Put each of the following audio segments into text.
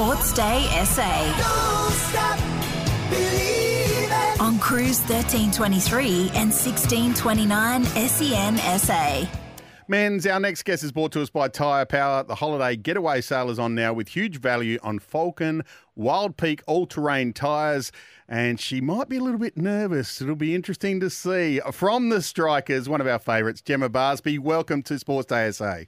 Sports Day SA. On Cruise 1323 and 1629 SEN SA. Men's, our next guest is brought to us by Tyre Power. The holiday getaway sale is on now with huge value on Falken Wild Peak all terrain tyres. And she might be a little bit nervous. It'll be interesting to see. From the Strikers, one of our favourites, Jemma Barsby. Welcome to Sports Day SA.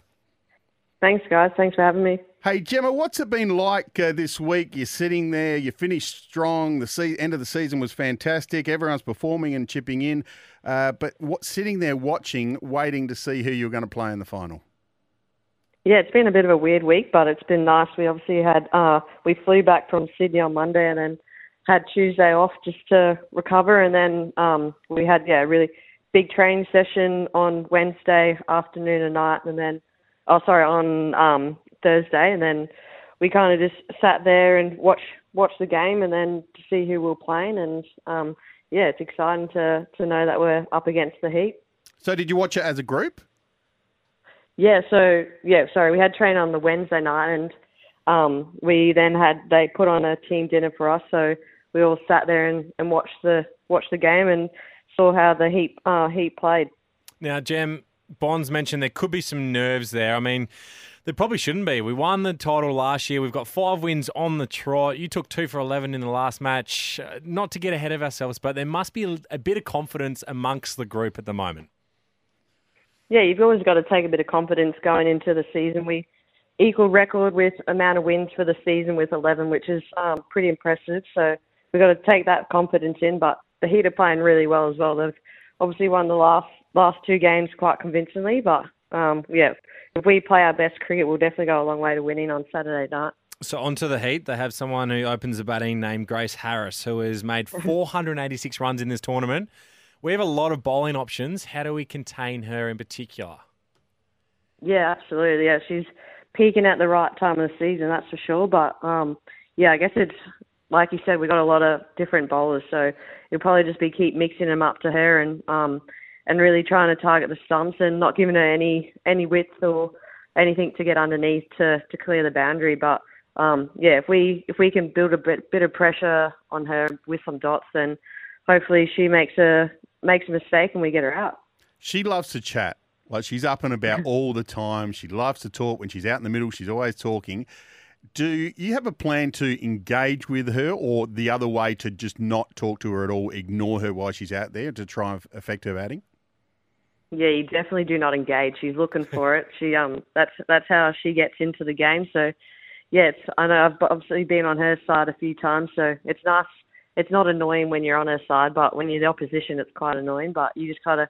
Thanks, guys. Thanks for having me. Hey, Jemma, what's it been like uh, this week? You're sitting there, you finished strong. The se- end of the season was fantastic. Everyone's performing and chipping in. Uh, but what, sitting there watching, waiting to see who you're going to play in the final? Yeah, it's been a bit of a weird week, but it's been nice. We obviously had, uh, we flew back from Sydney on Monday and then had Tuesday off just to recover. And then um, we had, yeah, a really big training session on Wednesday afternoon and night. And then oh sorry on um Thursday, and then we kind of just sat there and watch watch the game, and then to see who we're playing, and um yeah, it's exciting to to know that we're up against the Heat. So, did you watch it as a group? Yeah, so yeah, sorry, we had train on the Wednesday night, and um we then had they put on a team dinner for us, so we all sat there and, and watched the watched the game and saw how the Heat uh, Heat played. Now, Jem, Bonds mentioned there could be some nerves there. I mean, there probably shouldn't be. We won the title last year. We've got five wins on the trot. You took two for 11 in the last match. Uh, not to get ahead of ourselves, but there must be a, bit of confidence amongst the group at the moment. Yeah, you've always got to take a bit of confidence going into the season. We equal record with amount of wins for the season with 11, which is um, pretty impressive. So we've got to take that confidence in. But the Heat are playing really well as well. They've obviously won the last last two games quite convincingly, but um, yeah, if we play our best cricket, we'll definitely go a long way to winning on Saturday night. So onto the Heat, they have someone who opens the batting named Grace Harris, who has made 486 runs in this tournament. We have a lot of bowling options. How do we contain her in particular? Yeah, absolutely. Yeah, she's peaking at the right time of the season, that's for sure. But um, yeah, I guess it's like you said, we've got a lot of different bowlers, so it'll probably just be keep mixing them up to her and um, and really trying to target the stumps and not giving her any any width or anything to get underneath to to clear the boundary. But um, yeah, if we if we can build a bit bit of pressure on her with some dots, then hopefully she makes a makes a mistake and we get her out. She loves to chat. Like she's up and about all the time. She loves to talk. When she's out in the middle, she's always talking. Do you have a plan to engage with her, or the other way to just not talk to her at all, ignore her while she's out there to try and affect her batting? Yeah, you definitely do not engage. She's looking for it. She um, that's that's how she gets into the game. So, yeah, it's, I know I've obviously been on her side a few times, so it's nice. It's not annoying when you're on her side, but when you're the opposition, it's quite annoying. But you just gotta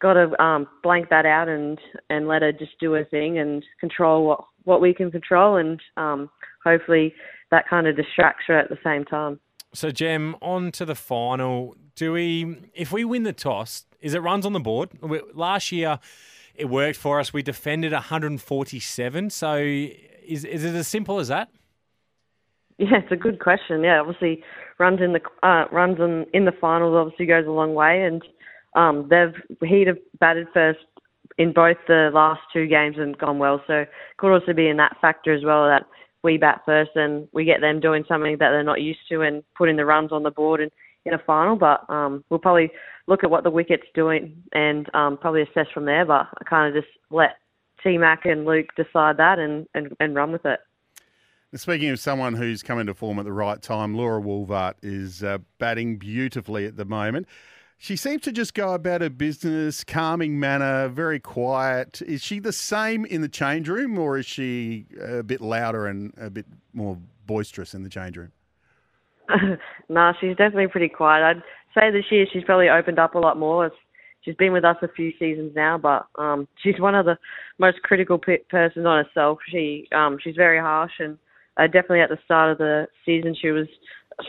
gotta um, blank that out and and let her just do her thing and control what what we can control, and um, hopefully that kind of distracts her at the same time. So, Jem, on to the final. Do we, if we win the toss, is it runs on the board? Last year, it worked for us. We defended 147. So, is is it as simple as that? Yeah, it's a good question. Yeah, obviously, runs in the uh, runs in in the finals obviously goes a long way, and um, they've he'd have batted first in both the last two games and gone well. So, could also be in that factor as well that we bat first and we get them doing something that they're not used to and putting the runs on the board in, in a final. But um, we'll probably look at what the wicket's doing and um, probably assess from there. But I kind of just let T Mac and Luke decide that and, and, and run with it. Speaking of someone who's come into form at the right time, Laura Wolvaardt is uh, batting beautifully at the moment. She seems to just go about her business, calming manner, very quiet. Is she the same in the change room, or is she a bit louder and a bit more boisterous in the change room? nah, she's definitely pretty quiet. I'd say this year she's probably opened up a lot more. She's been with us a few seasons now, but um, she's one of the most critical pe- persons on herself. She um, she's very harsh, and uh, definitely at the start of the season she was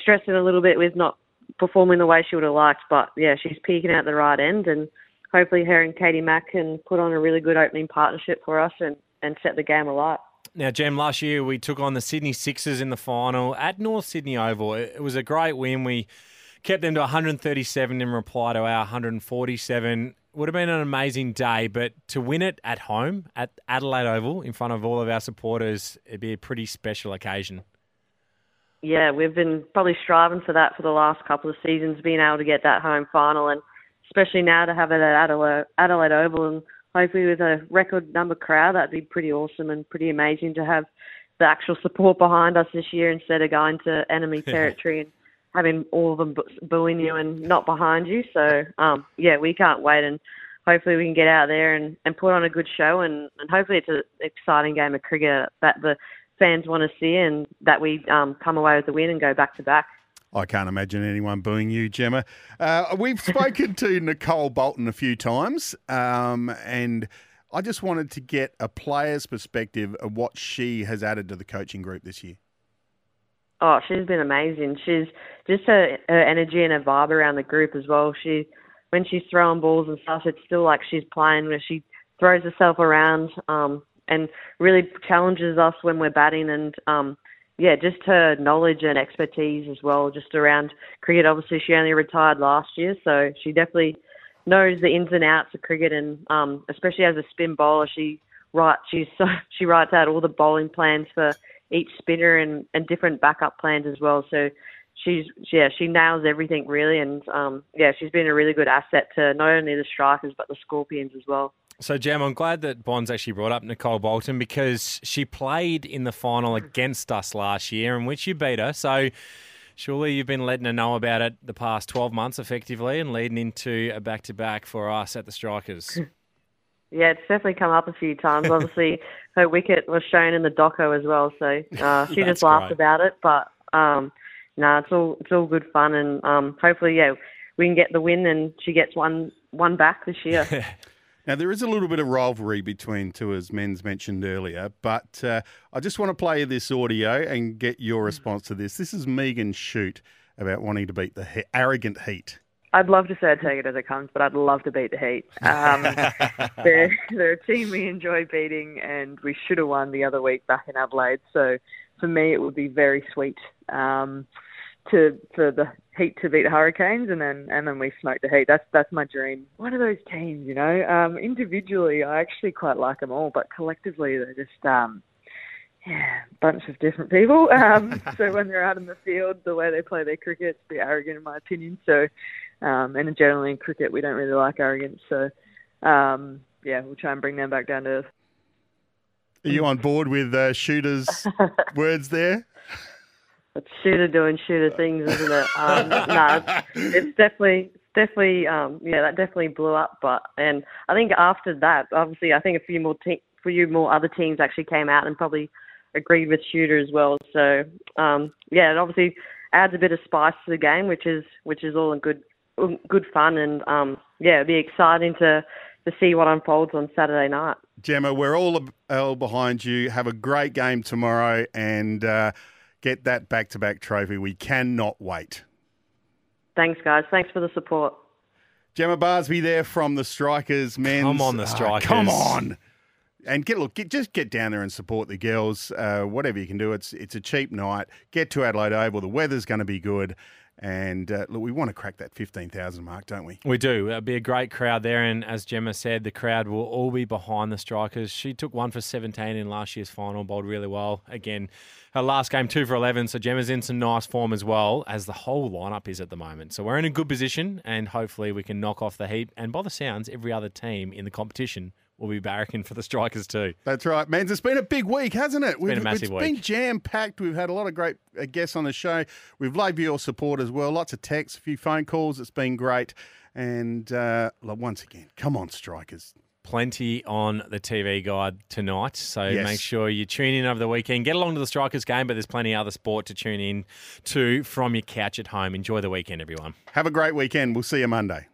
stressing a little bit with not performing the way she would have liked. But yeah, she's peaking at the right end, and hopefully her and Katie Mack can put on a really good opening partnership for us and, and set the game alight. Now, Jem, last year we took on the Sydney Sixers in the final at North Sydney Oval. It was a great win. We kept them to 137 in reply to our 147. Would have been an amazing day, but to win it at home at Adelaide Oval in front of all of our supporters, it'd be a pretty special occasion. Yeah, we've been probably striving for that for the last couple of seasons, being able to get that home final, and especially now to have it at Adelaide, Adelaide Oval and hopefully with a record number crowd, that'd be pretty awesome and pretty amazing to have the actual support behind us this year instead of going to enemy territory and having all of them booing you and not behind you. So, um, yeah, we can't wait and hopefully we can get out there and, and put on a good show and, and hopefully it's an exciting game of cricket that the fans want to see and that we um, come away with the win and go back to back. I can't imagine anyone booing you, Jemma. Uh, we've spoken to Nicole Bolton a few times, um, and I just wanted to get a player's perspective of what she has added to the coaching group this year. Oh, she's been amazing. She's just her, her energy and her vibe around the group as well. She, when she's throwing balls and stuff, it's still like she's playing. Where she throws herself around um, and really challenges us when we're batting and. Um, yeah, just her knowledge and expertise as well, just around cricket. Obviously, she only retired last year, so she definitely knows the ins and outs of cricket, and um, especially as a spin bowler, she writes she's so, she writes out all the bowling plans for each spinner and, and different backup plans as well. So she's yeah she nails everything really, and um, yeah she's been a really good asset to not only the strikers but the Scorpions as well. So, Jam, I'm glad that Bonds actually brought up Nicole Bolton because she played in the final against us last year, in which you beat her. So, surely you've been letting her know about it the past 12 months effectively and leading into a back to back for us at the Strikers. Yeah, it's definitely come up a few times. Obviously, her wicket was shown in the doco as well, so uh, she just laughed great. about it. But um, no, it's all it's all good fun, and um, hopefully, yeah, we can get the win, and she gets one one back this year. Now, there is a little bit of rivalry between two, as men's mentioned earlier, but uh, I just want to play this audio and get your response to this. This is Megan Schutt about wanting to beat the he- arrogant Heat. I'd love to say I'd take it as it comes, but I'd love to beat the Heat. Um, they're, they're a team we enjoy beating, and we should have won the other week back in Adelaide. So for me, it would be very sweet. Um, to for the Heat to beat Hurricanes, and then and then we smoke the Heat. That's that's my dream. One of those teams, you know. Um, individually, I actually quite like them all, but collectively, they're just um, yeah, bunch of different people. Um, so when they're out in the field, the way they play their cricket, it's a bit arrogant in my opinion. So, um, and generally in cricket, we don't really like arrogance. So, um, yeah, we'll try and bring them back down to earth. Are you on board with uh, Schutt's words there? It's shooter doing shooter things, isn't it? Um, no, it's, it's definitely definitely um, yeah, that definitely blew up. But and I think after that, obviously, I think a few more te- few more other teams actually came out and probably agreed with shooter as well. So um, yeah, it obviously adds a bit of spice to the game, which is which is all in good good fun and um, yeah, it'll be exciting to to see what unfolds on Saturday night. Jemma, we're all, all behind you. Have a great game tomorrow and. Uh, get that back to back trophy. We cannot wait. Thanks, guys. Thanks for the support. Jemma Barsby there from the Strikers men. Come on, the Strikers. come on. And get look, get, just get down there and support the girls. Uh, whatever you can do. It's it's a cheap night. Get to Adelaide Oval. The weather's going to be good. And uh, look, we want to crack that 15,000 mark, don't we? We do. It'll be a great crowd there. And as Jemma said, the crowd will all be behind the strikers. She took one for 17 in last year's final, bowled really well. Again, her last game, two for 11. So Jemma's in some nice form as well, as the whole lineup is at the moment. So we're in a good position, and hopefully we can knock off the Heat. And by the sounds, every other team in the competition will be barracking for the strikers too. That's right, man. It's been a big week, hasn't it? It's been a massive it's week. been jam packed. We've had a lot of great uh, guests on the show. We've loved your support as well. Lots of texts, a few phone calls. It's been great. And uh, once again, come on, strikers. Plenty on the TV guide tonight. So Yes. make sure you tune in over the weekend. Get along to the Strikers game, but there's plenty other sport to tune in to from your couch at home. Enjoy the weekend, everyone. Have a great weekend. We'll see you Monday.